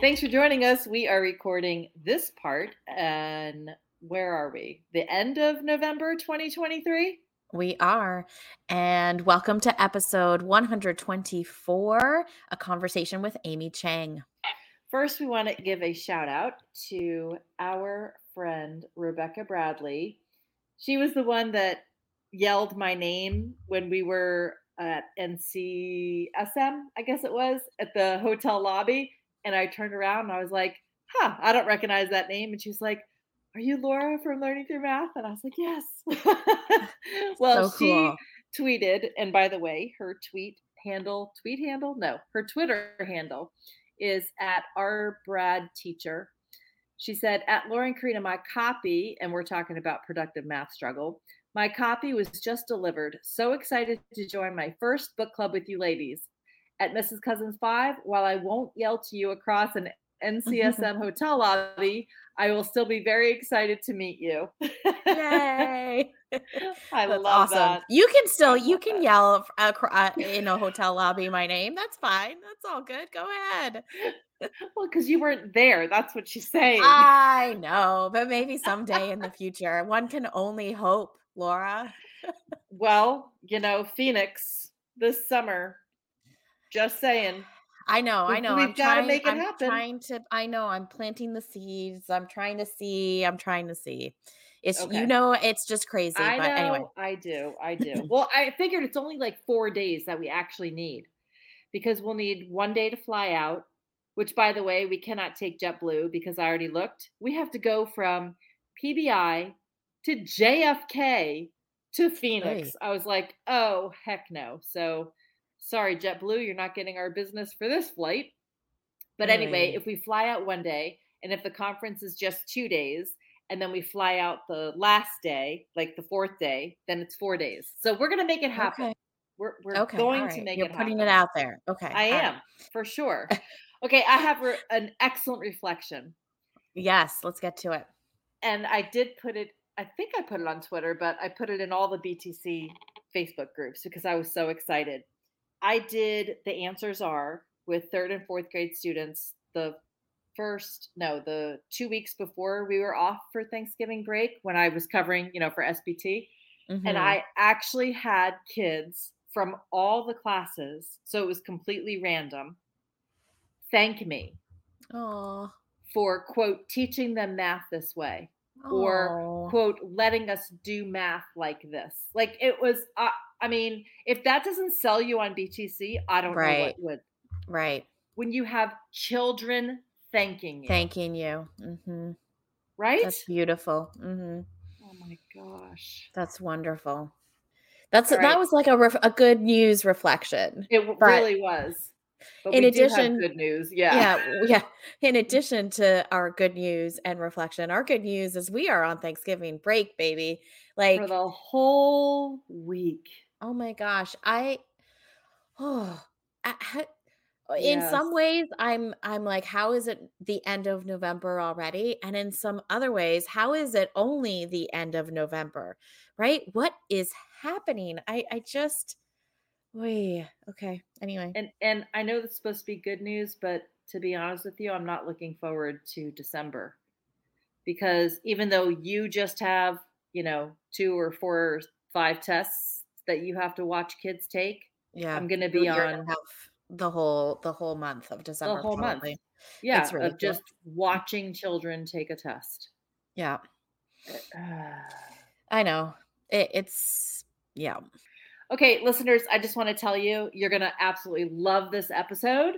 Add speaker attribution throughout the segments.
Speaker 1: Thanks for joining us. We are recording this part, and where are we? The end of November 2023?
Speaker 2: We are. And welcome to episode 124 A Conversation with Amy Chang.
Speaker 1: First, we want to give a shout out to our friend Rebecca Bradley. She was the one that yelled my name when we were at NCSM, I guess it was, at the hotel lobby and I turned around and I was like, huh, I don't recognize that name. And she was like, are you Laura from Learning Through Math? And I was like, yes. well, so cool. she tweeted, and by the way, her tweet handle, tweet handle? No, her Twitter handle is at our Brad teacher. She said, at Lauren Karina, my copy, and we're talking about productive math struggle. My copy was just delivered. So excited to join my first book club with you ladies at Mrs. Cousins 5, while I won't yell to you across an NCSM hotel lobby, I will still be very excited to meet you.
Speaker 2: Yay!
Speaker 1: I That's love awesome. that.
Speaker 2: You can still you can that. yell uh, in a hotel lobby my name. That's fine. That's all good. Go ahead.
Speaker 1: Well, because you weren't there. That's what she's saying.
Speaker 2: I know, but maybe someday in the future. One can only hope, Laura.
Speaker 1: well, you know, Phoenix this summer just saying.
Speaker 2: I know, I know. We've got to make it I'm happen. Trying to. I know. I'm planting the seeds. I'm trying to see. I'm trying to see. It's okay. you know, it's just crazy. I but know. Anyway,
Speaker 1: I do. I do. well, I figured it's only like four days that we actually need, because we'll need one day to fly out. Which, by the way, we cannot take JetBlue because I already looked. We have to go from PBI to JFK to Phoenix. Hey. I was like, oh heck no. So sorry, JetBlue, you're not getting our business for this flight. But anyway, if we fly out one day and if the conference is just two days and then we fly out the last day, like the fourth day, then it's four days. So we're going to make it happen. Okay. We're, we're okay. going right. to make it.
Speaker 2: You're
Speaker 1: it
Speaker 2: putting
Speaker 1: happen.
Speaker 2: it out there. Okay.
Speaker 1: I am right. for sure. okay. I have re- an excellent reflection.
Speaker 2: Yes. Let's get to it.
Speaker 1: And I did put it, I think I put it on Twitter, but I put it in all the BTC Facebook groups because I was so excited. I did the answers are with third and fourth grade students the first no the two weeks before we were off for Thanksgiving break when I was covering you know for SBT, mm-hmm. and I actually had kids from all the classes so it was completely random thank me
Speaker 2: Aww.
Speaker 1: for quote teaching them math this way Aww. or quote letting us do math like this like it was uh, I mean, if that doesn't sell you on BTC, I don't right. know what would.
Speaker 2: Right.
Speaker 1: When you have children thanking you.
Speaker 2: Thanking you. Mm-hmm.
Speaker 1: Right?
Speaker 2: That's beautiful. Mm-hmm.
Speaker 1: Oh my gosh.
Speaker 2: That's wonderful. That's right. that was like a ref, a good news reflection.
Speaker 1: It really was.
Speaker 2: But in addition,
Speaker 1: good news, yeah,
Speaker 2: yeah, yeah. In addition to our good news and reflection, our good news is we are on Thanksgiving break, baby. Like
Speaker 1: for the whole week.
Speaker 2: Oh my gosh. I oh I, uh, in yes. some ways I'm I'm like how is it the end of November already? And in some other ways, how is it only the end of November? Right? What is happening? I I just wait, okay. Anyway.
Speaker 1: And and I know it's supposed to be good news, but to be honest with you, I'm not looking forward to December. Because even though you just have, you know, two or four or five tests that you have to watch kids take.
Speaker 2: Yeah,
Speaker 1: I'm going to be on
Speaker 2: the whole the whole month of December.
Speaker 1: The whole probably. month. Yeah, really of just watching children take a test.
Speaker 2: Yeah, I know it, it's yeah.
Speaker 1: Okay, listeners, I just want to tell you, you're going to absolutely love this episode.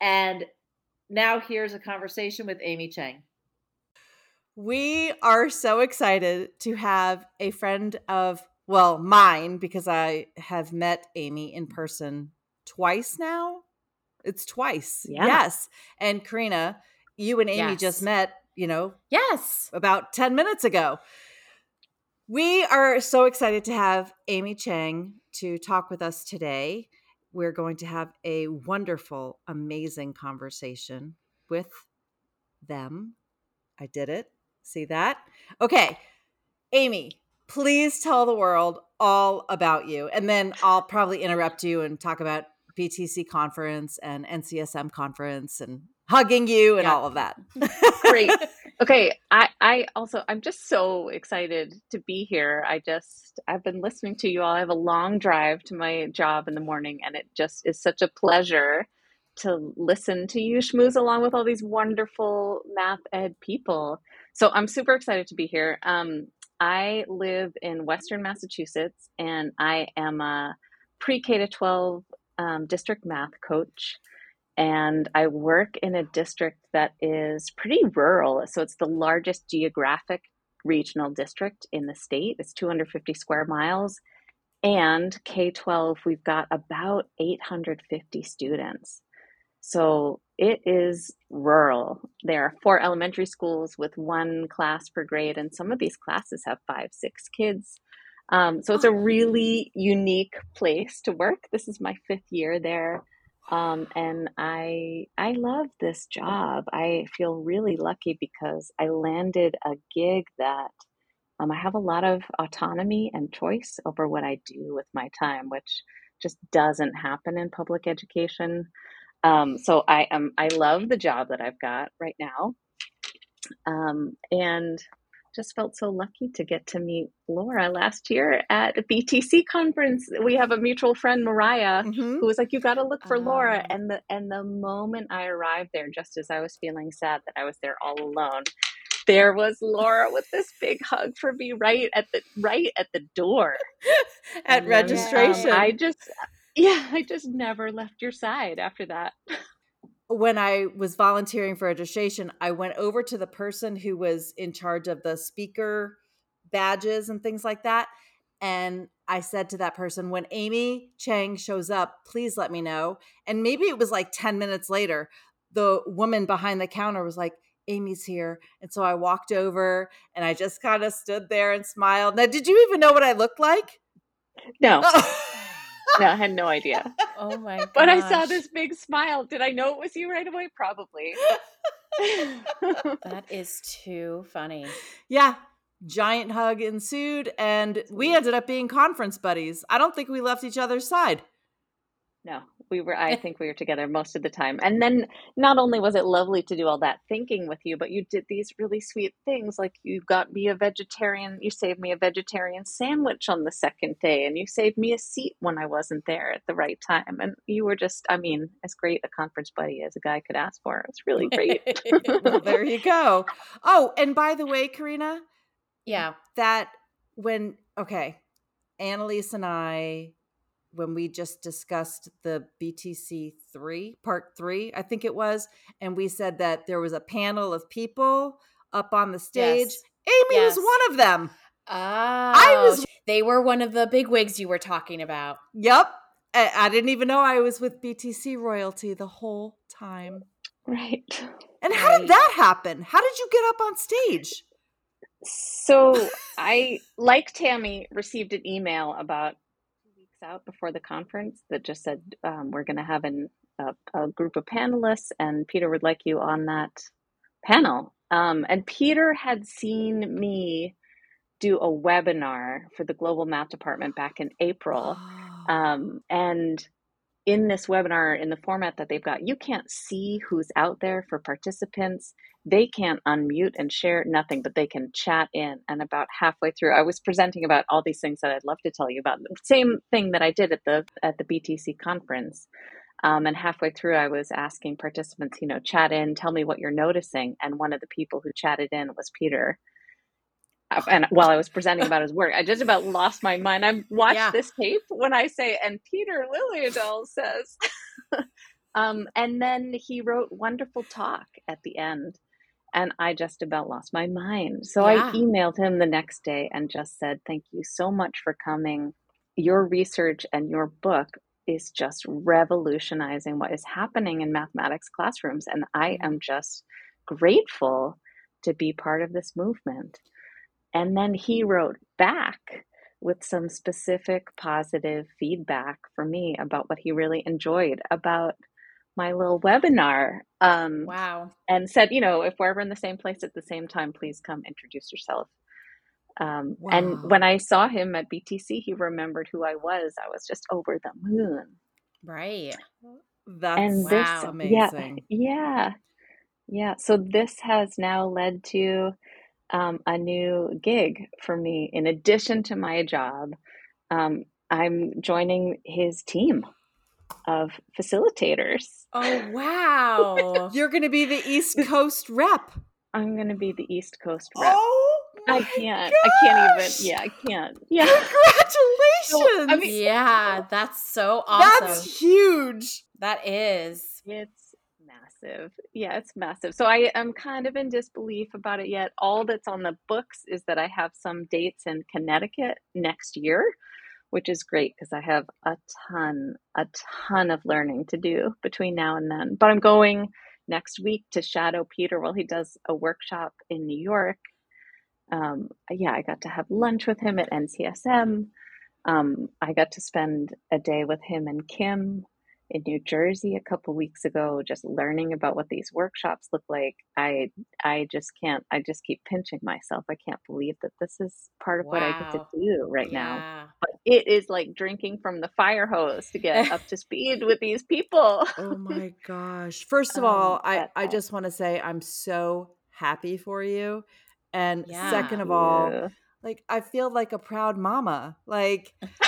Speaker 1: And now here's a conversation with Amy Chang.
Speaker 3: We are so excited to have a friend of well, mine because I have met Amy in person twice now. It's twice. Yeah. Yes. And Karina you and Amy yes. just met, you know,
Speaker 2: yes,
Speaker 3: about 10 minutes ago. We are so excited to have Amy Chang to talk with us today. We're going to have a wonderful, amazing conversation with them. I did it. See that? Okay. Amy, please tell the world all about you. And then I'll probably interrupt you and talk about BTC conference and NCSM conference and hugging you and yeah. all of that.
Speaker 4: Great. Okay. I, I also, I'm just so excited to be here. I just, I've been listening to you all. I have a long drive to my job in the morning, and it just is such a pleasure to listen to you schmooze along with all these wonderful math ed people. So I'm super excited to be here. Um, I live in Western Massachusetts and I am a pre K to 12 um, district math coach. And I work in a district that is pretty rural. So it's the largest geographic regional district in the state. It's 250 square miles. And K 12, we've got about 850 students. So it is rural. There are four elementary schools with one class per grade, and some of these classes have five, six kids. Um, so it's a really unique place to work. This is my fifth year there. Um, and I I love this job. I feel really lucky because I landed a gig that um, I have a lot of autonomy and choice over what I do with my time, which just doesn't happen in public education. Um, so I am I love the job that I've got right now, um, and just felt so lucky to get to meet Laura last year at a BTC conference. We have a mutual friend, Mariah, mm-hmm. who was like, "You got to look for Laura." Ah. And the and the moment I arrived there, just as I was feeling sad that I was there all alone, there was Laura with this big hug for me right at the right at the door
Speaker 3: at and registration.
Speaker 4: Then, um, I just yeah, I just never left your side after that.
Speaker 3: when I was volunteering for registration, I went over to the person who was in charge of the speaker badges and things like that. And I said to that person, when Amy Chang shows up, please let me know. And maybe it was like 10 minutes later, the woman behind the counter was like, Amy's here. And so I walked over and I just kind of stood there and smiled. Now, did you even know what I looked like?
Speaker 4: No. Oh. No, I had no idea.
Speaker 2: Oh my god.
Speaker 4: But I saw this big smile. Did I know it was you right away? Probably.
Speaker 2: that is too funny.
Speaker 3: Yeah. Giant hug ensued, and we ended up being conference buddies. I don't think we left each other's side.
Speaker 4: No, we were i think we were together most of the time. And then not only was it lovely to do all that thinking with you but you did these really sweet things like you got me a vegetarian you saved me a vegetarian sandwich on the second day and you saved me a seat when i wasn't there at the right time. And you were just i mean as great a conference buddy as a guy could ask for. It's really great.
Speaker 3: Well, there you go. Oh and by the way karina
Speaker 2: yeah.
Speaker 3: that when okay annalise and i when we just discussed the BTC 3, part 3, I think it was, and we said that there was a panel of people up on the stage. Yes. Amy yes. was one of them.
Speaker 2: Oh, I was they were one of the big wigs you were talking about.
Speaker 3: Yep. I, I didn't even know I was with BTC royalty the whole time.
Speaker 4: Right.
Speaker 3: And how right. did that happen? How did you get up on stage?
Speaker 4: So I, like Tammy, received an email about out before the conference that just said um, we're going to have an, a, a, group of panelists, and Peter would like you on that panel. Um, and Peter had seen me do a webinar for the Global Math Department back in April. Oh. Um, and in this webinar, in the format that they've got, you can't see who's out there for participants. They can't unmute and share nothing, but they can chat in. And about halfway through, I was presenting about all these things that I'd love to tell you about. Same thing that I did at the at the BTC conference. Um, and halfway through, I was asking participants, you know, chat in, tell me what you're noticing. And one of the people who chatted in was Peter and while I was presenting about his work, I just about lost my mind. I watched yeah. this tape when I say, and Peter Liljedahl says, um, and then he wrote wonderful talk at the end, and I just about lost my mind. So yeah. I emailed him the next day and just said, "Thank you so much for coming. Your research and your book is just revolutionizing what is happening in mathematics classrooms, and I mm-hmm. am just." grateful to be part of this movement. And then he wrote back with some specific positive feedback for me about what he really enjoyed about my little webinar.
Speaker 2: Um, wow.
Speaker 4: And said, you know, if we're ever in the same place at the same time, please come introduce yourself. Um, wow. And when I saw him at BTC, he remembered who I was. I was just over the moon.
Speaker 2: Right.
Speaker 3: That's and this, wow.
Speaker 4: amazing. Yeah, yeah. Yeah. So this has now led to um, a new gig for me. In addition to my job, um, I'm joining his team of facilitators.
Speaker 2: Oh, wow.
Speaker 3: You're going to be the East Coast rep.
Speaker 4: I'm going to be the East Coast rep. Oh, I can't. Gosh. I can't even. Yeah, I can't. Yeah.
Speaker 3: Congratulations. So,
Speaker 2: I mean, yeah, that's so awesome.
Speaker 3: That's huge.
Speaker 2: That is.
Speaker 4: It's massive. Yeah, it's massive. So I am kind of in disbelief about it yet. All that's on the books is that I have some dates in Connecticut next year, which is great because I have a ton, a ton of learning to do between now and then. But I'm going next week to shadow Peter while he does a workshop in New York um, yeah, I got to have lunch with him at NCSM. Um, I got to spend a day with him and Kim in New Jersey a couple weeks ago, just learning about what these workshops look like. I I just can't. I just keep pinching myself. I can't believe that this is part of wow. what I get to do right yeah. now. But it is like drinking from the fire hose to get up to speed with these people.
Speaker 3: oh my gosh! First of um, all, I I just want to say I'm so happy for you and yeah. second of all, yeah. like I feel like a proud mama. Like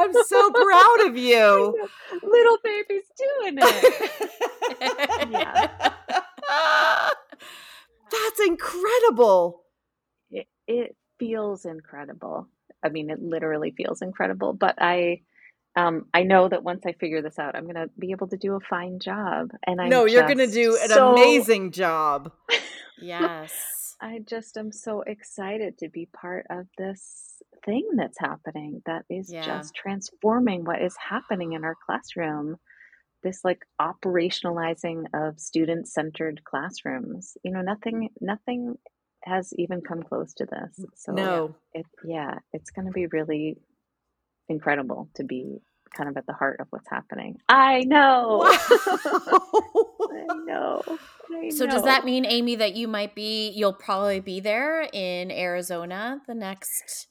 Speaker 3: I'm so proud of you.
Speaker 4: Little baby's doing it.
Speaker 3: yeah. That's incredible.
Speaker 4: It, it feels incredible. I mean, it literally feels incredible. But I, um, I know that once I figure this out, I'm going to be able to do a fine job. And I
Speaker 3: no, you're going to do an so... amazing job.
Speaker 2: yes.
Speaker 4: I just am so excited to be part of this thing that's happening that is yeah. just transforming what is happening in our classroom. This like operationalizing of student centered classrooms. You know, nothing nothing has even come close to this.
Speaker 3: So no.
Speaker 4: it yeah, it's gonna be really incredible to be kind of at the heart of what's happening. I know. I know. I
Speaker 2: so
Speaker 4: know.
Speaker 2: does that mean Amy that you might be you'll probably be there in Arizona the next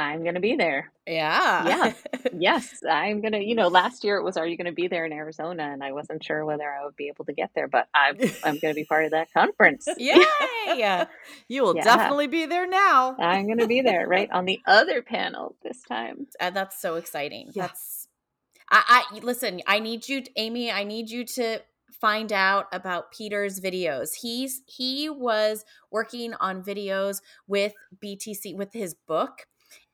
Speaker 4: I'm going to be there.
Speaker 2: Yeah.
Speaker 4: Yeah. yes, I'm going to, you know, last year it was are you going to be there in Arizona and I wasn't sure whether I would be able to get there, but I'm I'm going to be part of that conference.
Speaker 2: Yay.
Speaker 3: you will yeah. definitely be there now.
Speaker 4: I'm going to be there right on the other panel this time.
Speaker 2: Uh, that's so exciting. Yeah. That's I, I listen, I need you Amy, I need you to find out about Peter's videos. He's he was working on videos with BTC with his book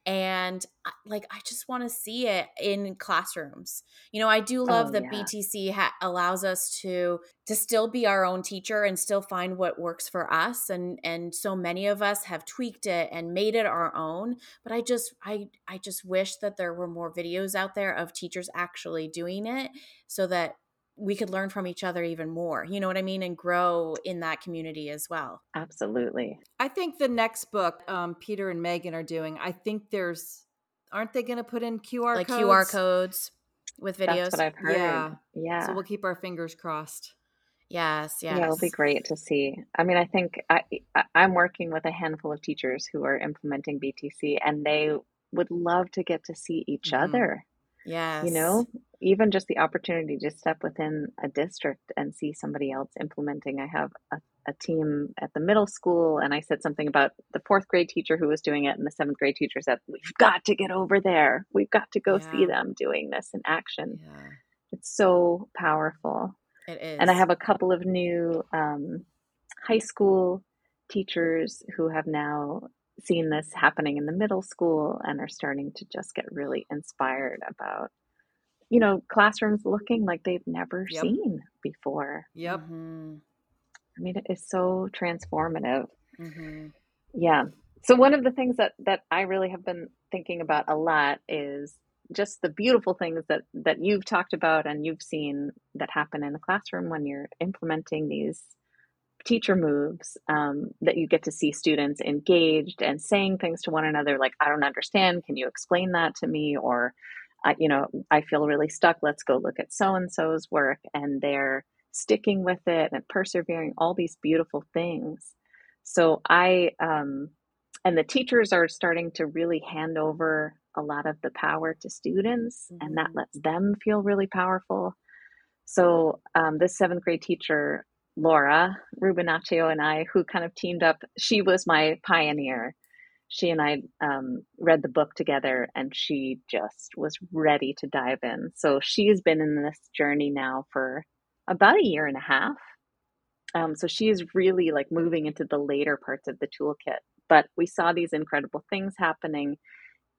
Speaker 2: and like i just want to see it in classrooms you know i do love oh, that yeah. btc ha- allows us to to still be our own teacher and still find what works for us and and so many of us have tweaked it and made it our own but i just i i just wish that there were more videos out there of teachers actually doing it so that we could learn from each other even more. You know what I mean? And grow in that community as well.
Speaker 4: Absolutely.
Speaker 3: I think the next book um, Peter and Maegan are doing, I think there's, aren't they going to put in QR
Speaker 2: like
Speaker 3: codes?
Speaker 2: QR codes with videos?
Speaker 4: That's what I've heard. Yeah. Yeah.
Speaker 3: So we'll keep our fingers crossed.
Speaker 2: Yes, yes.
Speaker 4: Yeah, it'll be great to see. I mean, I think I, I'm working with a handful of teachers who are implementing BTC, and they would love to get to see each mm-hmm. other
Speaker 2: Yes.
Speaker 4: You know, even just the opportunity to step within a district and see somebody else implementing. I have a, a team at the middle school, and I said something about the fourth grade teacher who was doing it, and the seventh grade teacher said, We've got to get over there. We've got to go yeah. see them doing this in action. Yeah. It's so powerful.
Speaker 2: It is.
Speaker 4: And I have a couple of new um, high school teachers who have now seen this happening in the middle school and are starting to just get really inspired about you know classrooms looking like they've never yep. seen before
Speaker 3: yep mm-hmm.
Speaker 4: i mean it is so transformative mm-hmm. yeah so one of the things that that i really have been thinking about a lot is just the beautiful things that that you've talked about and you've seen that happen in the classroom when you're implementing these teacher moves um, that you get to see students engaged and saying things to one another like i don't understand. Can you explain that to me? Or uh, you know i feel really stuck. Let's go look at so and so's work. And they're sticking with it and persevering all these beautiful things. So i um, and the teachers are starting to really hand over a lot of the power to students mm-hmm. and that mm-hmm. lets them feel really powerful. So um, this seventh grade teacher Laura Rubinaccio and I, who kind of teamed up. She was my pioneer. She and I um, read the book together, and she just was ready to dive in. So she has been in this journey now for about a year and a half. Um, so she is really like moving into the later parts of the toolkit. But we saw these incredible things happening,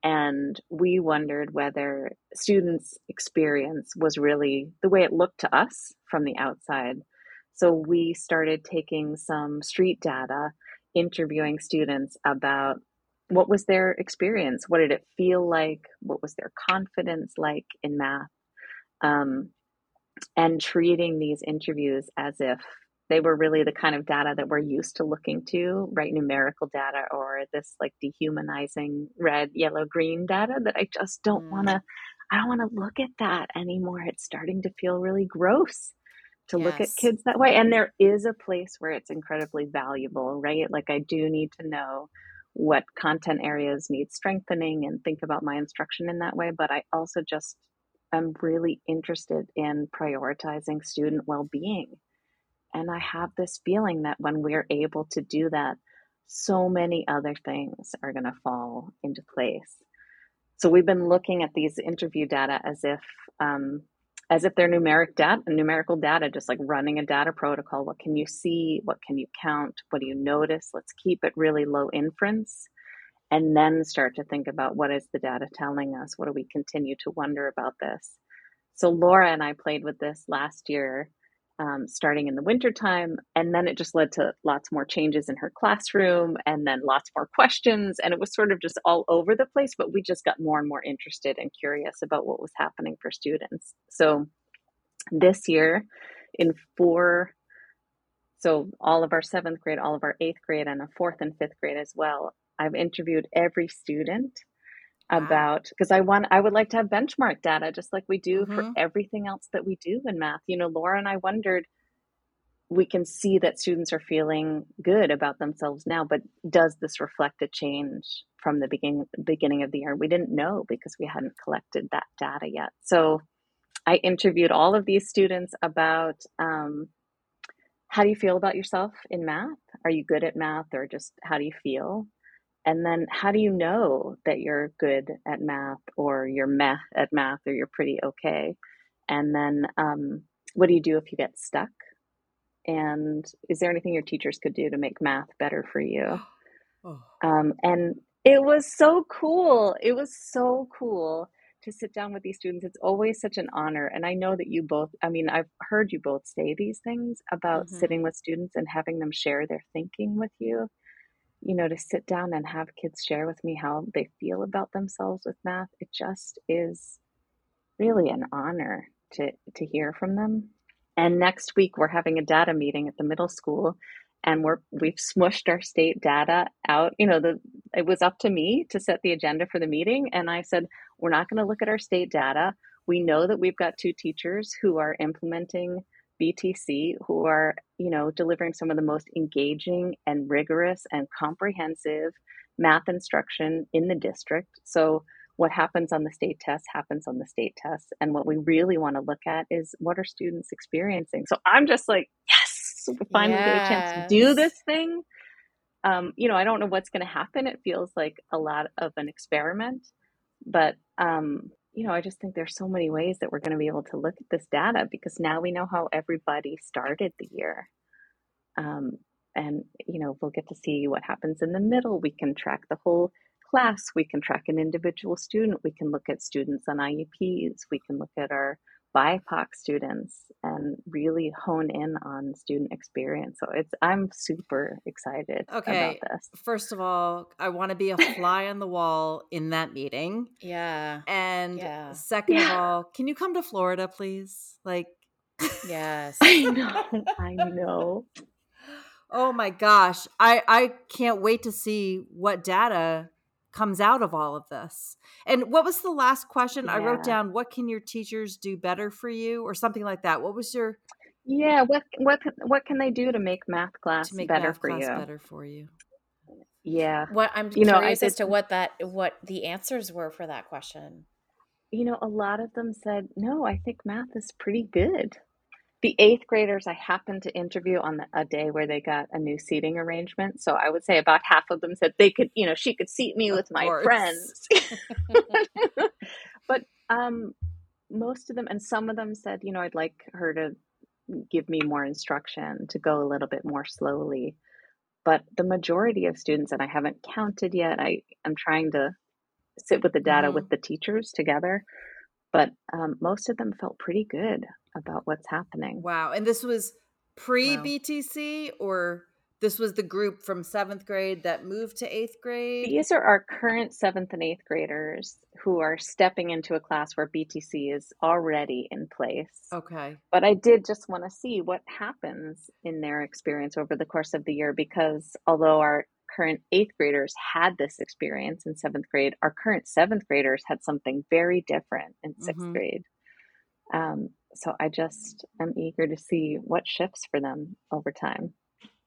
Speaker 4: and we wondered whether students' experience was really the way it looked to us from the outside so we started taking some street data, interviewing students about what was their experience, what did it feel like, what was their confidence like in math, um, and treating these interviews as if they were really the kind of data that we're used to looking to, right? Numerical data or this like dehumanizing red, yellow, green data that I just don't mm. want to, I don't want to look at that anymore. It's starting to feel really gross to yes. look at kids that way. And there is a place where it's incredibly valuable, right? Like I do need to know what content areas need strengthening and think about my instruction in that way. But I also just am really interested in prioritizing student well being. And I have this feeling that when we're able to do that, so many other things are going to fall into place. So we've been looking at these interview data as if um, as if they're numeric data, numerical data, just like running a data protocol. What can you see? What can you count? What do you notice? Let's keep it really low inference and then start to think about what is the data telling us? What do we continue to wonder about this? So Laura and I played with this last year, um, starting in the wintertime, and then it just led to lots more changes in her classroom and then lots more questions. And it was sort of just all over the place, but we just got more and more interested and curious about what was happening for students. So this year, in four so all of our seventh grade, all of our eighth grade, and a fourth and fifth grade as well. I've interviewed every student about because I want I would like to have benchmark data just like we do mm-hmm. for everything else that we do in math. You know, Laura and I wondered we can see that students are feeling good about themselves now, but does this reflect a change from the beginning beginning of the year? We didn't know because we hadn't collected that data yet. So I interviewed all of these students about um, how do you feel about yourself in math? Are you good at math or just how do you feel? And then how do you know that you're good at math or you're meh at math or you're pretty okay? And then um, what do you do if you get stuck? And is there anything your teachers could do to make math better for you? Oh. Um, and it was so cool. It was so cool to sit down with these students. It's always such an honor. And I know that you both, I mean, I've heard you both say these things about mm-hmm. sitting with students and having them share their thinking with you you know, to sit down and have kids share with me how they feel about themselves with math, it just is really an honor to to hear from them. And next week we're having a data meeting at the middle school and we're we've smushed our state data out. You know, the it was up to me to set the agenda for the meeting and I said, we're not going to look at our state data. We know that we've got two teachers who are implementing BTC who are, you know, delivering some of the most engaging and rigorous and comprehensive math instruction in the district. So what happens on the state test happens on the state test. And what we really want to look at is what are students experiencing? So I'm just like, yes, we finally yes. get a chance to do this thing. Um, you know, I don't know what's going to happen. It feels like a lot of an experiment, but um, you know, I just think there's so many ways that we're going to be able to look at this data because now we know how everybody started the year. Um, and, you know, we'll get to see what happens in the middle. We can track the whole class. We can track an individual student. We can look at students on IEPs. We can look at our BIPOC students and really hone in on student experience. So it's I'm super excited okay. about this.
Speaker 3: First of all, I want to be a fly on the wall in that meeting.
Speaker 2: Yeah.
Speaker 3: And yeah. second yeah. of all, can you come to Florida, please? Like
Speaker 2: Yes.
Speaker 4: I know. I know.
Speaker 3: Oh my gosh. I I can't wait to see what data comes out of all of this. And what was the last question? Yeah. I wrote down what can your teachers do better for you or something like that. What was your
Speaker 4: Yeah, what what what can they do to make math class make better math for class you?
Speaker 3: Better for you.
Speaker 4: Yeah.
Speaker 2: What I'm you curious know, as to what that what the answers were for that question.
Speaker 4: You know, a lot of them said, "No, I think math is pretty good." The eighth graders I happened to interview on the, a day where they got a new seating arrangement. So I would say about half of them said they could, you know, she could seat me with my friends. but um, most of them, and some of them said, you know, I'd like her to give me more instruction, to go a little bit more slowly. But the majority of students, and I haven't counted yet, I am trying to sit with the data mm-hmm. with the teachers together. But um, most of them felt pretty good about what's happening.
Speaker 3: Wow. And this was pre BTC wow. or this was the group from seventh grade that moved to eighth grade?
Speaker 4: These are our current seventh and eighth graders who are stepping into a class where BTC is already in place.
Speaker 3: Okay.
Speaker 4: But I did just want to see what happens in their experience over the course of the year because although our current eighth graders had this experience in seventh grade, our current seventh graders had something very different in 6th mm-hmm. grade. Um, so I just am eager to see what shifts for them over time.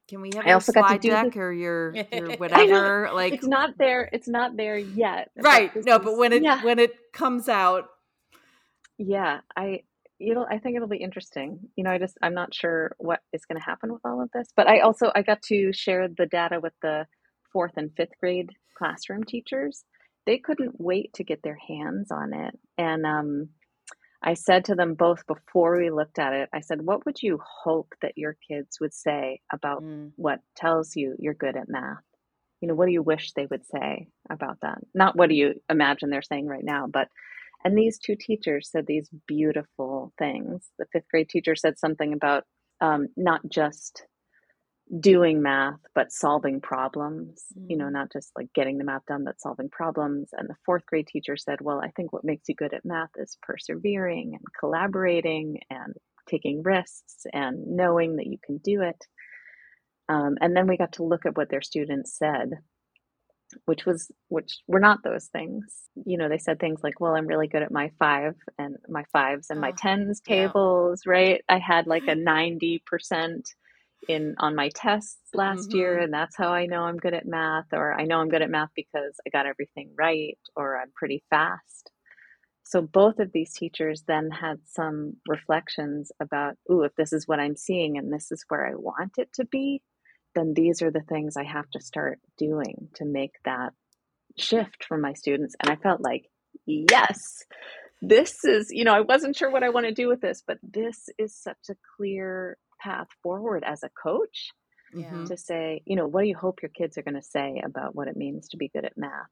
Speaker 3: Can we have I also slide deck the... or your your whatever? like
Speaker 4: it's not there. It's not there yet.
Speaker 3: Right. But no, is, but when it yeah. when it comes out,
Speaker 4: yeah, I it'll I think it'll be interesting. You know, I just I'm not sure what is going to happen with all of this, but I also I got to share the data with the fourth and fifth grade classroom teachers. They couldn't wait to get their hands on it, and um, I said to them both before we looked at it, I said, What would you hope that your kids would say about mm. what tells you you're good at math? You know, what do you wish they would say about that? Not what do you imagine they're saying right now, but, and these two teachers said these beautiful things. The fifth grade teacher said something about um, not just doing math but solving problems mm-hmm. you know mm-hmm. not just like getting the math done but solving problems and the fourth grade teacher said well i think what makes you good at math is persevering and collaborating and taking risks and knowing that you can do it um, and then we got to look at what their students said which was which were not those things you know they said things like well i'm really good at my five and my fives and oh, my tens tables yeah. right i had like a 90% in on my tests last mm-hmm. year and that's how I know I'm good at math or I know I'm good at math because I got everything right or I'm pretty fast. So both of these teachers then had some reflections about, ooh, if this is what I'm seeing and this is where I want it to be, then these are the things I have to start doing to make that shift for my students. And I felt like, yes, this is, you know, I wasn't sure what I want to do with this, but this is such a clear path forward as a coach yeah. to say, you know, what do you hope your kids are going to say about what it means to be good at math?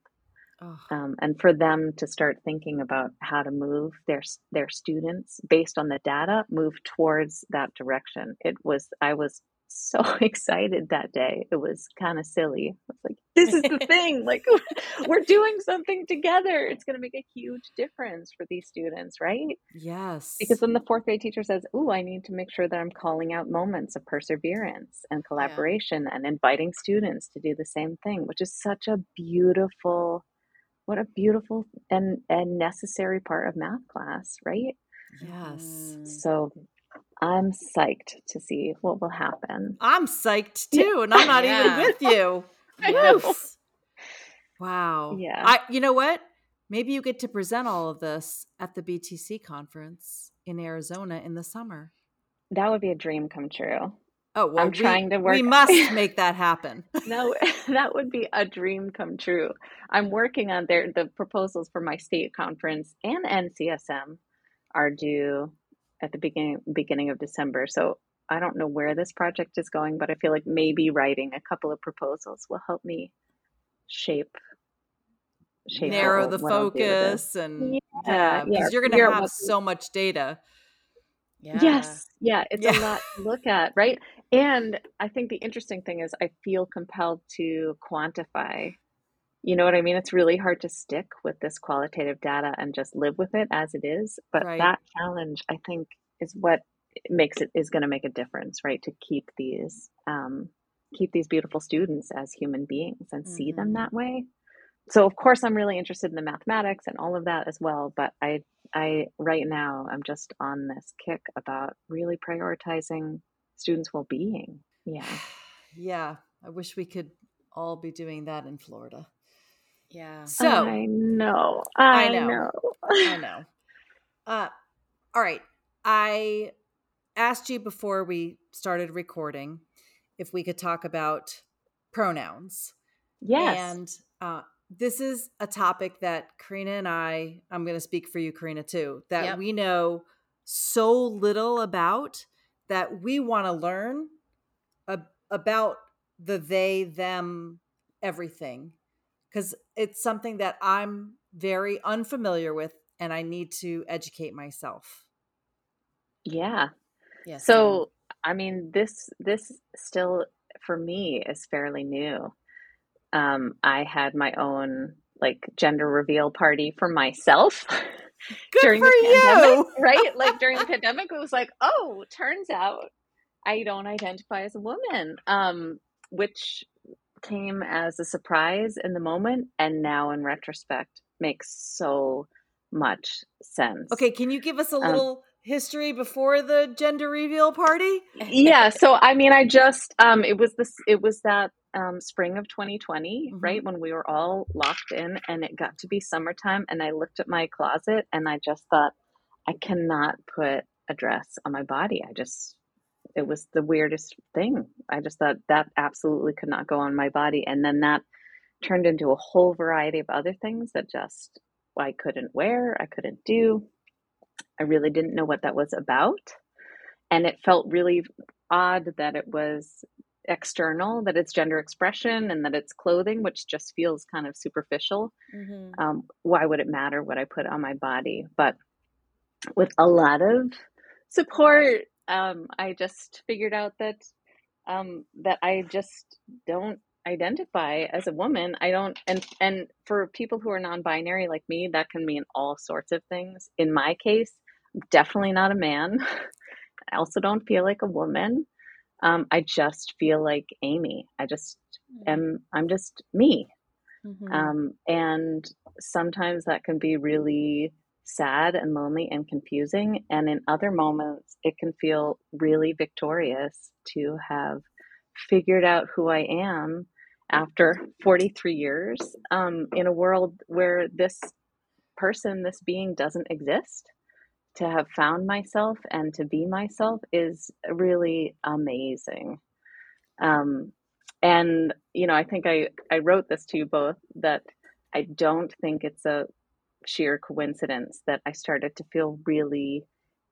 Speaker 4: Oh. Um, and for them to start thinking about how to move their their students based on the data, move towards that direction. It was I was so excited that day. It was kind of silly. I was like, this is the thing. Like, we're doing something together. It's going to make a huge difference for these students, right?
Speaker 3: Yes.
Speaker 4: Because then the fourth grade teacher says, Oh, I need to make sure that I'm calling out moments of perseverance and collaboration yeah. and inviting students to do the same thing, which is such a beautiful, what a beautiful and, and necessary part of math class, right?
Speaker 3: Yes.
Speaker 4: So I'm psyched to see what will happen.
Speaker 3: I'm psyched too, and I'm not yeah. even with you. Yes. wow.
Speaker 4: Yeah.
Speaker 3: I you know what? Maybe you get to present all of this at the BTC conference in Arizona in the summer.
Speaker 4: That would be a dream come true.
Speaker 3: Oh, well,
Speaker 4: I'm
Speaker 3: we,
Speaker 4: trying to work.
Speaker 3: We must make that happen.
Speaker 4: no, that would be a dream come true. I'm working on their the proposals for my state conference and NCSM are due at the beginning beginning of December. So I don't know where this project is going, but I feel like maybe writing a couple of proposals will help me shape
Speaker 3: shape narrow the focus and yeah, because yeah, you're going to have so much data.
Speaker 4: Yeah. Yes. Yeah. It's yeah. a lot to look at. Right. And I think the interesting thing is I feel compelled to quantify you know what I mean? It's really hard to stick with this qualitative data and just live with it as it is. But right. that challenge, I think, is what makes it is going to make a difference, right? To keep these um, keep these beautiful students as human beings and mm-hmm. see them mm-hmm. that way so of course i'm really interested in the mathematics and all of that as well but i i right now i'm just on this kick about really prioritizing students well-being yeah
Speaker 3: yeah i wish we could all be doing that in florida
Speaker 2: yeah
Speaker 4: so i know i, I know. know
Speaker 3: i know uh all right i asked you before we started recording if we could talk about pronouns
Speaker 4: yes
Speaker 3: and uh this is a topic that Karina and I, I'm going to speak for you, Karina, too, that yep. we know so little about that we want to learn ab- about the they, them, everything. Because it's something that I'm very unfamiliar with and I need to educate myself.
Speaker 4: Yeah. Yes. So, I mean, this, this still for me is fairly new um, I had my own like gender reveal party for myself
Speaker 3: during the pandemic, you.
Speaker 4: right? Like during the pandemic, it was like, oh, turns out I don't identify as a woman, um, which came as a surprise in the moment, and now in retrospect makes so much sense.
Speaker 3: Okay, can you give us a um, little? Um, history before the gender reveal party
Speaker 4: yeah so i mean i just um it was this it was that um, spring of 2020, mm-hmm. right when we were all locked in, and it got to be summertime, and I looked at my closet and I just thought, I cannot put a dress on my body. I just, it was the weirdest thing. I just thought that absolutely could not go on my body, and then that turned into a whole variety of other things that just I couldn't wear, I couldn't do. I really didn't know what that was about. And it felt really odd that it was external, that it's gender expression and that it's clothing, which just feels kind of superficial. Mm-hmm. Um, why would it matter what I put on my body? But with a lot of support, um, I just figured out that um, that I just don't identify as a woman. I don't, and and for people who are non-binary like me, that can mean all sorts of things. In my case, definitely not a man. I also don't feel like a woman. Um, I just feel like Amy. I just mm-hmm. am, I'm just me. Mm-hmm. Um, and sometimes that can be really sad and lonely and confusing. And in other moments, it can feel really victorious to have figured out who I am after 43 years um, in a world where this person, this being doesn't exist to have found myself and to be myself is really amazing. Um, and you know, I think I I wrote this to you both that I don't think it's a sheer coincidence that I started to feel really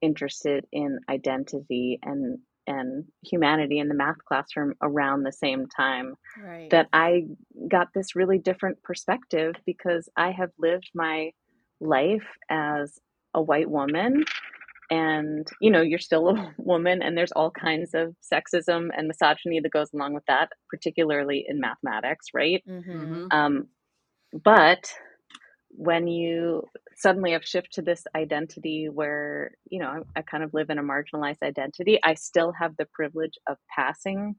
Speaker 4: interested in identity and and humanity in the math classroom around the same time right. that I got this really different perspective because I have lived my life as a white woman and you know you're still a woman and there's all kinds of sexism and misogyny that goes along with that particularly in mathematics right mm-hmm. mm-hmm. um, but when you suddenly have shift to this identity where you know I, I kind of live in a marginalized identity i still have the privilege of passing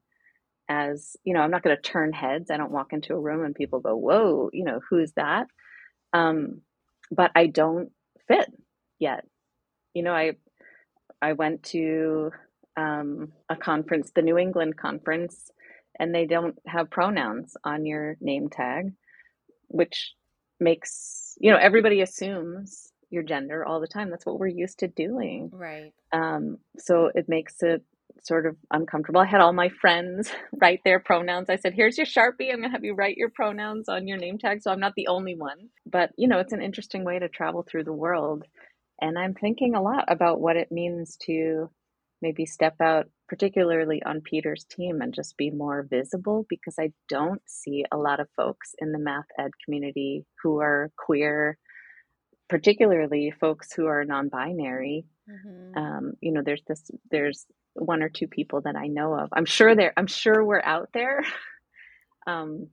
Speaker 4: as you know i'm not going to turn heads i don't walk into a room and people go whoa you know who's that um, but i don't fit yet. You know, I I went to um, a conference, the New England conference, and they don't have pronouns on your name tag, which makes you know everybody assumes your gender all the time. That's what we're used to doing,
Speaker 2: right?
Speaker 4: Um, so it makes it sort of uncomfortable. I had all my friends write their pronouns. I said, "Here's your sharpie. I'm gonna have you write your pronouns on your name tag." So I'm not the only one, but you know, it's an interesting way to travel through the world and I'm thinking a lot about what it means to maybe step out, particularly on Peter's team, and just be more visible because I don't see a lot of folks in the math ed community who are queer, particularly folks who are non binary. Mm-hmm. Um, you know, there's this, there's one or two people that I know of. I'm sure there, I'm sure we're out there. um,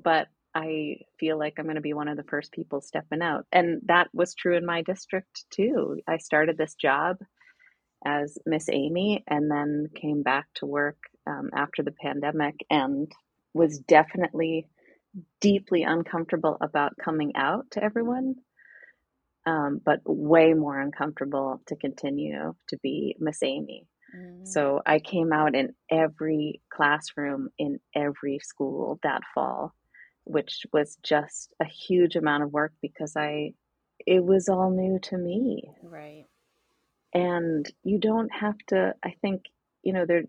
Speaker 4: but I feel like I'm going to be one of the first people stepping out. And that was true in my district too. I started this job as Miss Amy and then came back to work um, after the pandemic and was definitely deeply uncomfortable about coming out to everyone, um, but way more uncomfortable to continue to be Miss Amy. So I came out in every classroom in every school that fall, which was just a huge amount of work because I it was all new to me.
Speaker 2: Right.
Speaker 4: And you don't have to I think, you know, there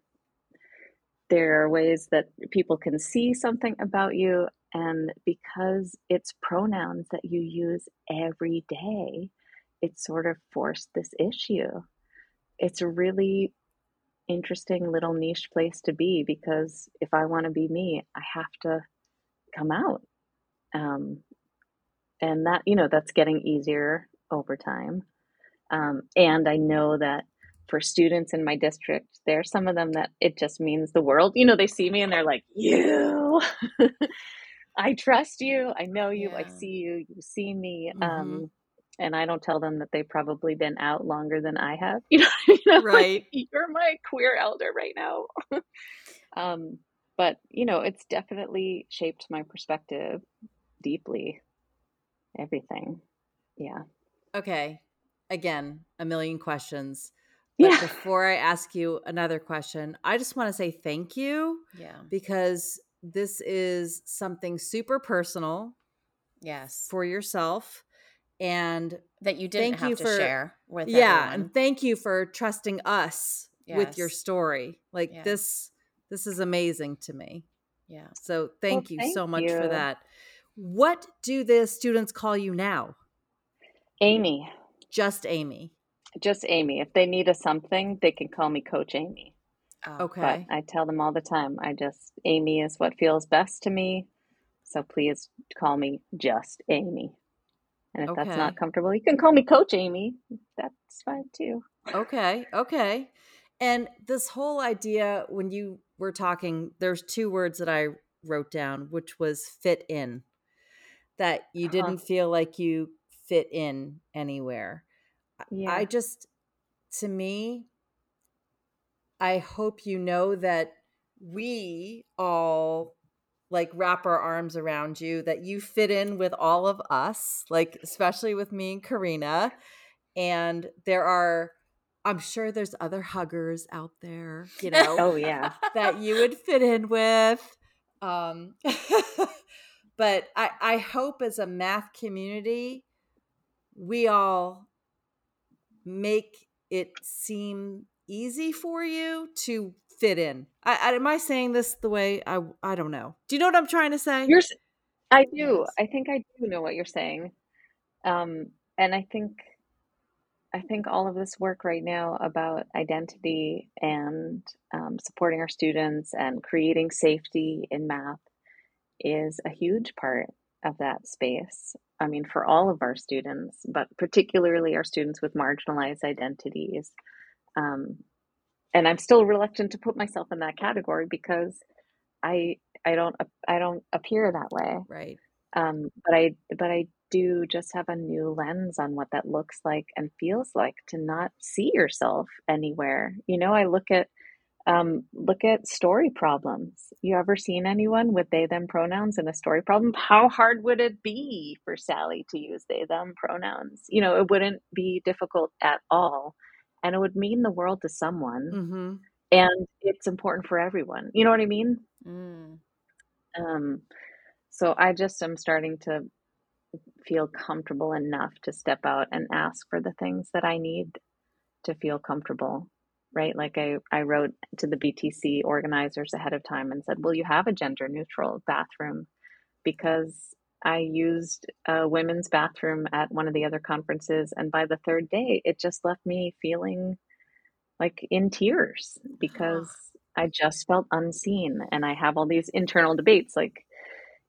Speaker 4: there are ways that people can see something about you and because it's pronouns that you use every day, it sort of forced this issue. It's a really interesting little niche place to be because if I want to be me, I have to come out. Um, and that, you know, that's getting easier over time. Um, and I know that for students in my district, there are some of them that it just means the world. You know, they see me and they're like, You, I trust you. I know you. Yeah. I see you. You see me. Mm-hmm. Um, and I don't tell them that they've probably been out longer than I have. You know, you know
Speaker 3: right?
Speaker 4: Like, You're my queer elder right now. um, but you know, it's definitely shaped my perspective deeply. Everything, yeah.
Speaker 3: Okay, again, a million questions. But yeah. before I ask you another question, I just want to say thank you.
Speaker 2: Yeah.
Speaker 3: Because this is something super personal.
Speaker 2: Yes.
Speaker 3: For yourself and
Speaker 2: that you didn't have you to for, share with
Speaker 3: yeah
Speaker 2: everyone.
Speaker 3: and thank you for trusting us yes. with your story like yeah. this this is amazing to me
Speaker 2: yeah
Speaker 3: so thank well, you
Speaker 4: thank
Speaker 3: so much
Speaker 4: you.
Speaker 3: for that what do the students call you now
Speaker 4: amy
Speaker 3: just amy
Speaker 4: just amy if they need a something they can call me coach amy
Speaker 3: oh. okay
Speaker 4: but i tell them all the time i just amy is what feels best to me so please call me just amy and if okay. that's not comfortable, you can call me Coach Amy. That's fine too.
Speaker 3: Okay. Okay. And this whole idea, when you were talking, there's two words that I wrote down, which was fit in, that you uh-huh. didn't feel like you fit in anywhere. Yeah. I just, to me, I hope you know that we all like wrap our arms around you that you fit in with all of us like especially with me and karina. And there are i'm sure there's other huggers out there you know
Speaker 4: oh yeah.
Speaker 3: that you would fit in with. Um but i i hope as a math community we all make it seem easy for you to fit in. I, I, am I saying this the way I I don't know. Do you know what I'm trying to say?
Speaker 4: You're, I do. I think I do know what you're saying. Um, and I think I think all of this work right now about identity and um, supporting our students and creating safety in math is a huge part of that space. I mean, for all of our students, but particularly our students with marginalized identities. Um, and I'm still reluctant to put myself in that category because I I don't I don't appear that way.
Speaker 3: Right.
Speaker 4: Um, but I but I do just have a new lens on what that looks like and feels like to not see yourself anywhere. You know, I look at um, look at story problems. You ever seen anyone with they them pronouns in a story problem? How hard would it be for Sally to use they them pronouns? You know, it wouldn't be difficult at all and it would mean the world to someone
Speaker 3: mm-hmm.
Speaker 4: and it's important for everyone you know what i mean
Speaker 2: mm.
Speaker 4: um so i just am starting to feel comfortable enough to step out and ask for the things that i need to feel comfortable right like i i wrote to the btc organizers ahead of time and said will you have a gender neutral bathroom because I used a women's bathroom at one of the other conferences, and by the third day, it just left me feeling like in tears because I just felt unseen. And I have all these internal debates like,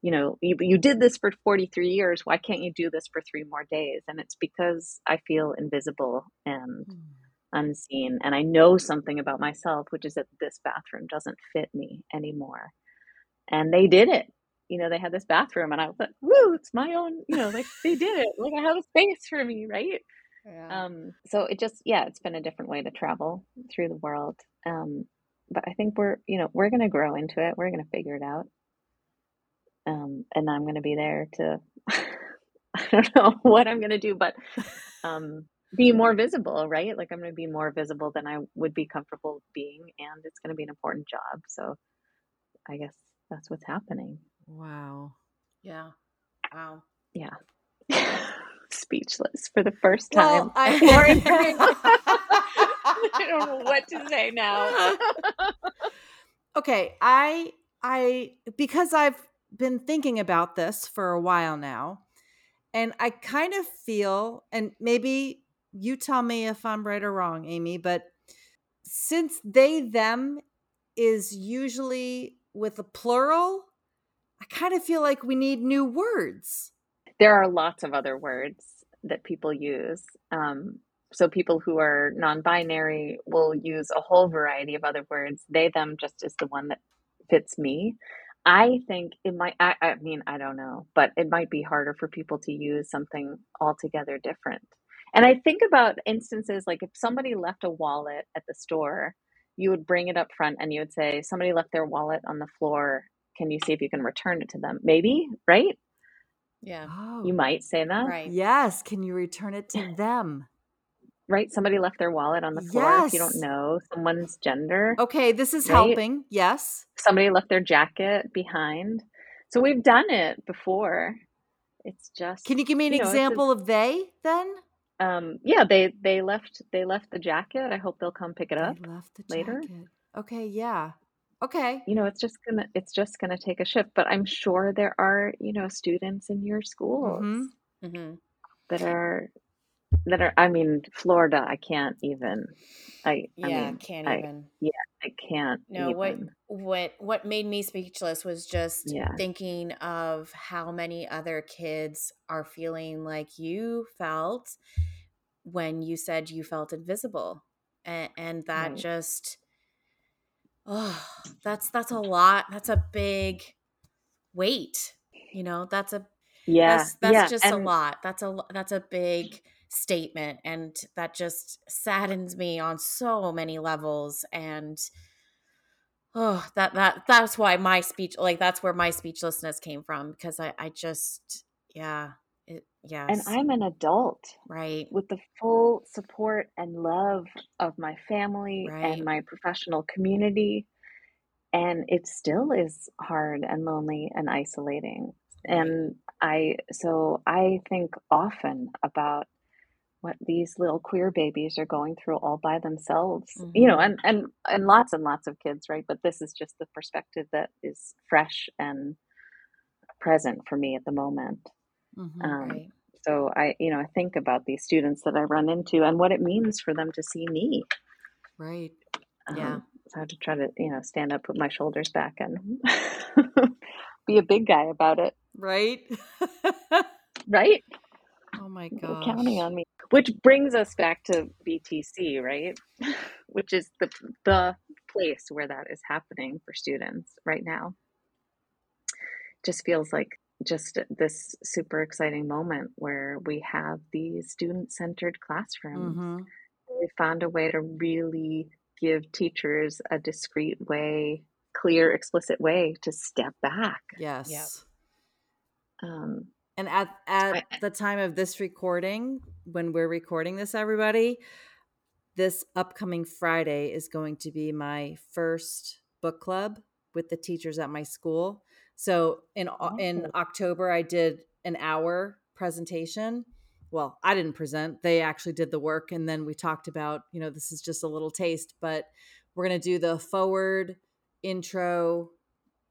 Speaker 4: you know, you, you did this for 43 years. Why can't you do this for three more days? And it's because I feel invisible and mm. Unseen. And I know something about myself, which is that this bathroom doesn't fit me anymore. And they did it you know, they had this bathroom and I was like, woo, it's my own, you know, like they did it. Like I have a space for me, right? Yeah. Um, so it just, yeah, it's been a different way to travel through the world. Um, but I think we're, you know, we're going to grow into it. We're going to figure it out. Um, and I'm going to be there to, I don't know what I'm going to do, but um, be more visible, right? Like I'm going to be more visible than I would be comfortable being, and it's going to be an important job. So I guess that's what's happening.
Speaker 3: Wow.
Speaker 2: Yeah. Wow.
Speaker 4: Yeah. Speechless for the first time.
Speaker 3: Well, I,
Speaker 4: I don't know what to say now.
Speaker 3: okay, I I because I've been thinking about this for a while now, and I kind of feel, and maybe you tell me if I'm right or wrong, Amy, but since they them is usually with a plural, I kind of feel like we need new words.
Speaker 4: There are lots of other words that people use. Um, so people who are non-binary will use a whole variety of other words. They them just is the one that fits me. I think it might. I, I mean, I don't know, but it might be harder for people to use something altogether different. And I think about instances like if somebody left a wallet at the store, you would bring it up front and you would say, Somebody left their wallet on the floor. Can you see if you can return it to them? Maybe, right?
Speaker 2: Yeah.
Speaker 3: Oh,
Speaker 4: You might say that.
Speaker 2: Right.
Speaker 3: yes. Can you return it to them?
Speaker 4: Right? Somebody left their wallet on the floor if you don't know someone's gender.
Speaker 3: Okay, this is
Speaker 4: Right?
Speaker 3: helping. Yes.
Speaker 4: Somebody left their jacket behind. So we've done it before. It's just
Speaker 3: Can you give me an
Speaker 4: you know, it's a-
Speaker 3: example of they then?
Speaker 4: Um yeah, they they left they left the jacket. I hope they'll come pick it up.
Speaker 3: They left the
Speaker 4: later.
Speaker 3: Okay, yeah. Okay.
Speaker 4: you know it's just gonna it's just gonna take a shift but i'm sure there are you know students in your schools
Speaker 3: Mhm.
Speaker 2: hmm
Speaker 4: that are that are i mean florida i can't even i
Speaker 2: Yeah.
Speaker 4: i mean
Speaker 2: can't
Speaker 4: I-
Speaker 2: even.
Speaker 4: Yeah i can't
Speaker 2: No, what
Speaker 4: even.
Speaker 2: what what made me speechless was just
Speaker 4: Yeah.
Speaker 2: thinking of how many other kids are feeling like you felt when you said you felt invisible. And and that
Speaker 4: Right.
Speaker 2: just oh, that's that's a lot. That's a big weight. You know, that's a
Speaker 4: yeah
Speaker 2: that's that's
Speaker 4: yeah
Speaker 2: just a lot. That's a that's a big statement and that just saddens me on so many levels and oh that that that's why my speech like that's where my speechlessness came from because I I just yeah it yes.
Speaker 4: And i'm an adult
Speaker 2: right.
Speaker 4: with the full support and love of my family
Speaker 2: Right.
Speaker 4: and my professional community and it still is hard and lonely and isolating and i so i think often about what these little queer babies are going through all by themselves you know
Speaker 2: Mhm.
Speaker 4: and and and lots and lots of kids right but this is just the perspective that is fresh and present for me at the moment
Speaker 3: Mhm.
Speaker 4: um,
Speaker 2: right
Speaker 4: so I, you know, I think about these students that I run into and what it means for them to see me.
Speaker 3: Right.
Speaker 4: Um,
Speaker 2: Yeah.
Speaker 4: So I have to try to, you know, stand up, put my shoulders back, and be a big guy about it.
Speaker 3: Right.
Speaker 4: Right?
Speaker 3: Oh my
Speaker 4: They're counting on me. Which brings us back to BTC, right? Which is the the place where that is happening for students right now. Just feels like just this super exciting moment where we have these student centered classrooms.
Speaker 3: Mhm.
Speaker 4: we found a way to really give teachers a discreet way, clear, explicit way to step back.
Speaker 3: Yes.
Speaker 4: Um,
Speaker 3: And at at the time of this recording, when we're recording this, everybody, this upcoming Friday is going to be my first book club with the teachers at my school. So in Au- in
Speaker 4: Oh.
Speaker 3: October, I did an hour presentation. Well, I didn't present; they actually did the work, and then we talked about, you know, this is just a little taste, but we're going to do the foreword, intro,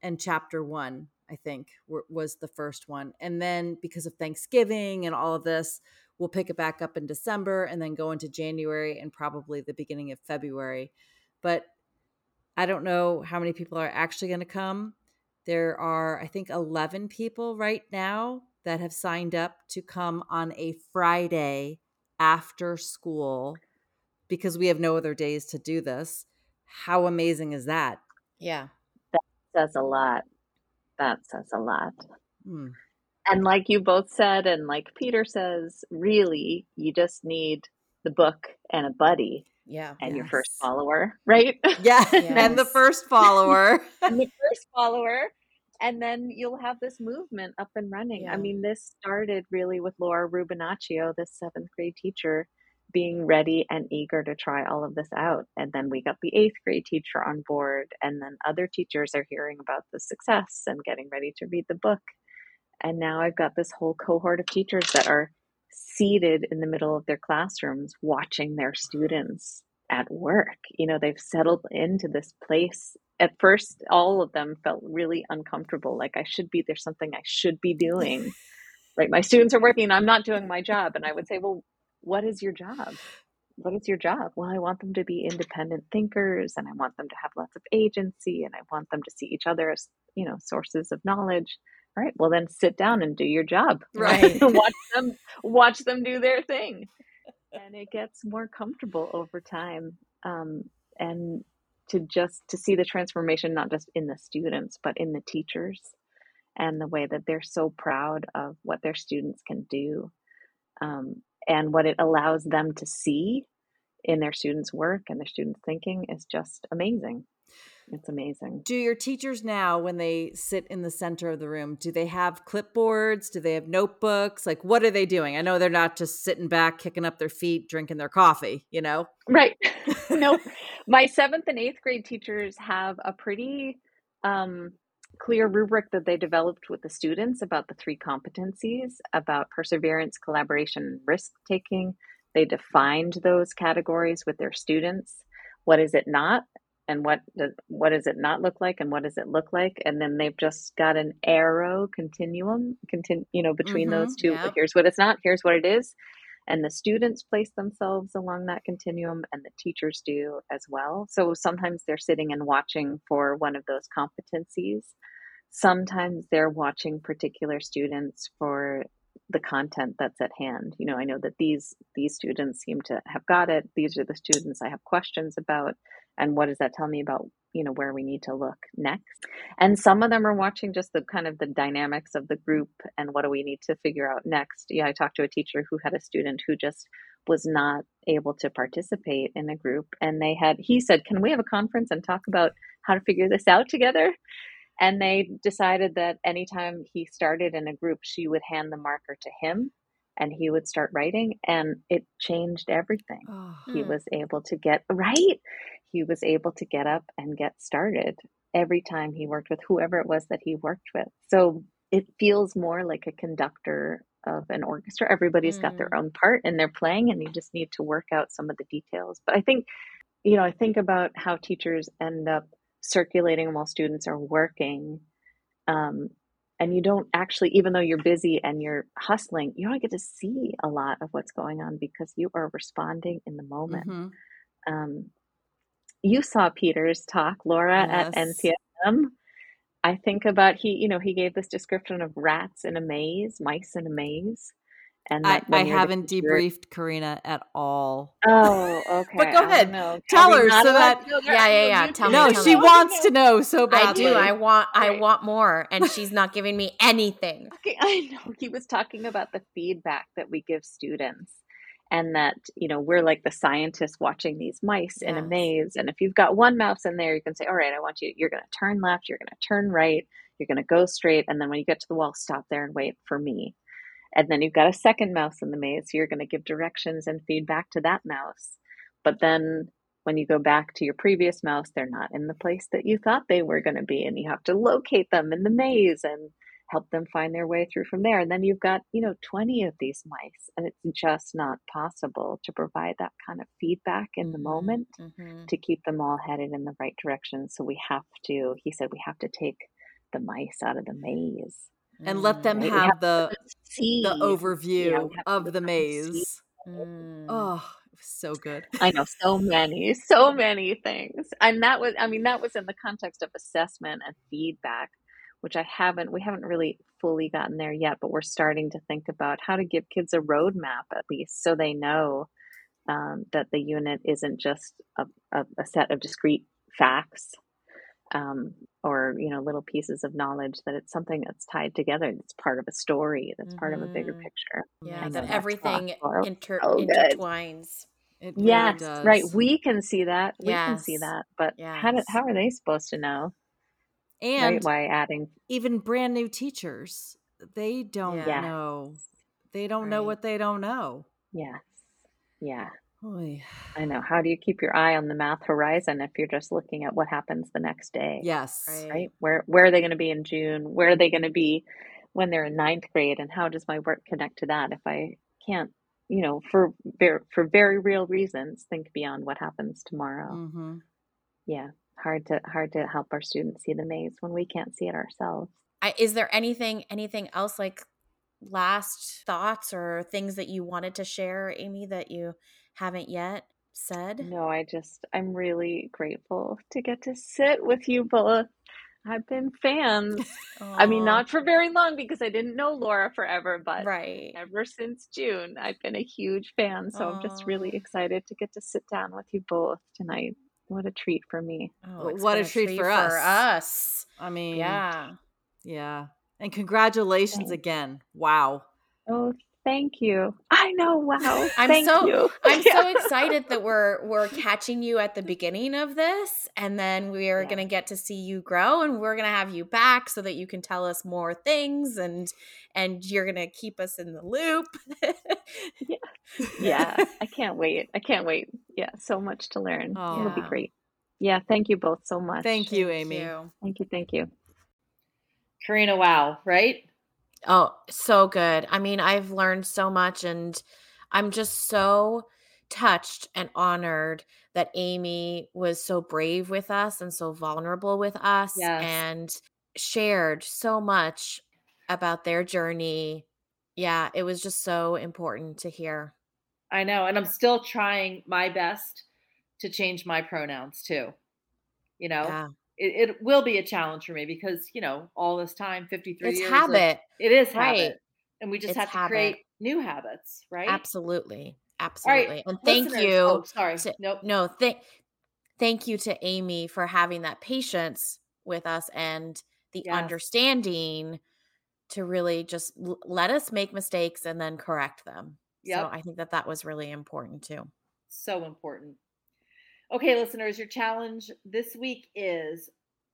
Speaker 3: and chapter one i think were, was the first one and then because of thanksgiving and all of this we'll pick it back up in december and then go into january and probably the beginning of february but i don't know how many people are actually going to come. There are i think 11 people right now that have signed up to come on a friday after school because we have no other days to do this. How amazing is that?
Speaker 2: Yeah.
Speaker 4: That says a lot. That says a lot.
Speaker 3: Hmm.
Speaker 4: And like you both said, and like Peter says, really, you just need the book and a buddy
Speaker 2: Yeah.
Speaker 4: And yes. your first follower, right?
Speaker 3: Yeah. Yes. and the first follower.
Speaker 4: and the first follower. And then you'll have this movement up and running. Yeah. I mean, this started really with Laura Rubinaccio, this seventh grade teacher, being ready and eager to try all of this out. And then we got the eighth grade teacher on board. And then other teachers are hearing about the success and getting ready to read the book. And now I've got this whole cohort of teachers that are seated in the middle of their classrooms watching their students at work. You know, they've settled into this place. At first, all of them felt really uncomfortable, like I should be, there's something I should be doing. right? My students are working, I'm not doing my job. And I would say, well, what is your job? What is your job? Well, I want them to be independent thinkers and I want them to have lots of agency and I want them to see each other as, you know, sources of knowledge. All right, well then sit down and do your job.
Speaker 3: Right.
Speaker 4: watch them watch them do their thing. And it gets more comfortable over time. Um, and to just to see the transformation not just in the students but in the teachers and the way that they're so proud of what their students can do um, and what it allows them to see in their students' work and their students' thinking is just amazing. It's amazing.
Speaker 3: Do your teachers now, when they sit in the center of the room, do they have clipboards? Do they have notebooks? Like, what are they doing? I know they're not just sitting back, kicking up their feet, drinking their coffee, you know?
Speaker 4: Right. no, My seventh and eighth grade teachers have a pretty um, clear rubric that they developed with the students about the three competencies about perseverance, collaboration, and risk taking. They defined those categories with their students. What is it not? And what does what does it not look like? And what does it look like? And then they've just got an arrow continuum, continue, you know, between mm-hmm, those two. Yep. Here's what it's not. Here's what it is. And the students place themselves along that continuum, and the teachers do as well. So sometimes they're sitting and watching for one of those competencies. Sometimes they're watching particular students for the content that's at hand. You know i know that these these students seem to have got it. These are the students i have questions about. And what does that tell me about you know where we need to look next and some of them are watching just the kind of the dynamics of the group and what do we need to figure out next yeah i talked to a teacher who had a student who just was not able to participate in a group and they had he said can we have a conference and talk about how to figure this out together and they decided that anytime he started in a group, she would hand the marker to him and he would start writing. And it changed everything. Oh, he hmm. was able to get right. He was able to get up and get started every time he worked with whoever it was that he worked with. So it feels more like a conductor of an orchestra. Everybody's mm. got their hmm. own part and they're playing, and you just need to work out some of the details. But I think, you know, I think about how teachers end up circulating while students are working. Um, and you don't actually, even though you're busy and you're hustling, you don't get to see a lot of what's going on because you are responding in the moment. Mm-hmm. Um, you saw Peter's talk, Laura, yes. at NCSM. I think about he, you know, he gave this description of rats in a maze, mice in a maze.
Speaker 3: And I, I haven't debriefed Karina at all.
Speaker 4: Oh, okay.
Speaker 3: but go ahead. Tell her so that
Speaker 2: yeah, yeah, yeah. Tell
Speaker 3: no,
Speaker 2: me,
Speaker 3: she me. wants to know so badly.
Speaker 2: I do. I want. I want more, and she's not giving me anything.
Speaker 4: Okay, I know. He was talking about the feedback that we give students, and that you know we're like the scientists watching these mice yes. in a maze. And if you've got one mouse in there, you can say, "All right, I want you. You're going to turn left. You're going to turn right. You're going to go straight, and then when you get to the wall, stop there and wait for me." And then you've got a second mouse in the maze. So you're going to give directions and feedback to that mouse. But then when you go back to your previous mouse, they're not in the place that you thought they were going to be. And you have to locate them in the maze and help them find their way through from there. And then you've got, you know, 20 of these mice. And it's just not possible to provide that kind of feedback in the mm-hmm. moment mm-hmm. to keep them all headed in the right direction. So we have to, he said, we have to take the mice out of the maze
Speaker 3: and let them have, have the the overview yeah, of the maze. Mm. Oh, so good.
Speaker 4: I know so many, so many things. And that was I mean that was in the context of assessment and feedback, which I haven't we haven't really fully gotten there yet, but we're starting to think about how to give kids a roadmap at least so they know um, that the unit isn't just a, a, a set of discrete facts um, or you know little pieces of knowledge that it's something that's tied together it's part of a story that's mm-hmm. part of a bigger mm-hmm. picture
Speaker 2: yeah that everything inter- so intertwines
Speaker 3: It really
Speaker 4: Yes,
Speaker 3: does.
Speaker 4: right. We can see that. We can see that. But how do, how are they supposed to know? Right?
Speaker 3: And
Speaker 4: Why adding?
Speaker 3: even brand new teachers, they don't
Speaker 2: Yeah.
Speaker 3: know. They don't know what they don't know.
Speaker 4: Yes. Yeah.
Speaker 3: Oy.
Speaker 4: I know. How do you keep your eye on the math horizon if you're just looking at what happens the next day?
Speaker 3: Yes.
Speaker 2: Right.
Speaker 4: Right? Where where are they going to be in June? Where are they going to be when they're in ninth grade? And how does my work connect to that if I can't, you know, for ver- for very real reasons, think beyond what happens tomorrow?
Speaker 3: hmm
Speaker 4: Yeah. Hard to hard to help our students see the maze when we can't see it ourselves.
Speaker 2: I, is there anything anything else like last thoughts or things that you wanted to share, Amy, that you haven't yet said?
Speaker 4: No, I just, I'm really grateful to get to sit with you both. I've been fans. I mean, not for very long because I didn't know Laura forever, but
Speaker 2: right.
Speaker 4: ever since June, I've been a huge fan. So I'm just really excited to get to sit down with you both tonight. What a treat for me.
Speaker 2: Oh,
Speaker 3: What a
Speaker 2: been
Speaker 3: treat for us.
Speaker 2: us.
Speaker 3: I mean,
Speaker 2: Yeah.
Speaker 3: yeah. And congratulations
Speaker 4: Thanks.
Speaker 3: again. Wow.
Speaker 4: Oh, thank you. I know. Wow.
Speaker 2: I'm
Speaker 4: thank
Speaker 2: so-
Speaker 4: you.
Speaker 2: I'm so excited that we're we're catching you at the beginning of this and then we're
Speaker 4: Yeah.
Speaker 2: going to get to see you grow and we're going to have you back so that you can tell us more things and and you're going to keep us in the loop.
Speaker 4: yeah yeah. i can't wait i can't wait yeah so much to learn it'll be great yeah thank you both so much
Speaker 3: Thank you,
Speaker 2: Thank
Speaker 3: Amy.
Speaker 2: you.
Speaker 4: thank you thank you
Speaker 1: Karina, wow, right?
Speaker 2: Oh, so good. I mean, I've learned so much and I'm just so touched and honored that Amy was so brave with us and so vulnerable with us
Speaker 1: Yes.
Speaker 2: and shared so much about their journey. Yeah, it was just so important to hear.
Speaker 1: I know. And I'm still trying my best to change my pronouns too. You know,
Speaker 2: Yeah.
Speaker 1: It, it will be a challenge for me because, you know, all this time, 53
Speaker 2: It's
Speaker 1: years.
Speaker 2: habit.
Speaker 1: it is
Speaker 2: Right.
Speaker 1: habit. And we just
Speaker 2: It's
Speaker 1: have to
Speaker 2: habit.
Speaker 1: create new habits, right?
Speaker 2: Absolutely. Absolutely.
Speaker 1: right.
Speaker 2: And thank
Speaker 1: listeners-
Speaker 2: you.
Speaker 1: Oh, sorry.
Speaker 2: to-
Speaker 1: nope.
Speaker 2: No, thank thank you to Amy for having that patience with us and the
Speaker 1: Yes.
Speaker 2: understanding to really just l- let us make mistakes and then correct them. So I think that that was really important too.
Speaker 1: So important. Okay, listeners, your challenge this week is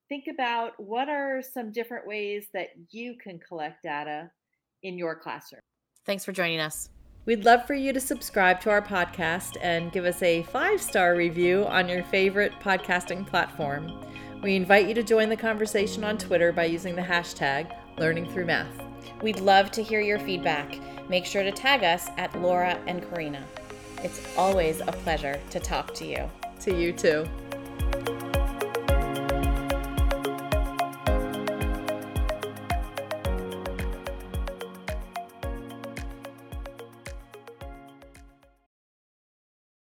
Speaker 1: think about what are some different ways that you can collect data in your classroom.
Speaker 2: Thanks for joining us.
Speaker 5: We'd love for you to subscribe to our podcast and give us a five star review on your favorite podcasting platform. We invite you to join the conversation on Twitter by using the hashtag Learning Through Math.
Speaker 2: We'd love to hear your feedback. Make sure to tag us at Laura and Karina. It's always a pleasure to talk to you.
Speaker 5: To you too.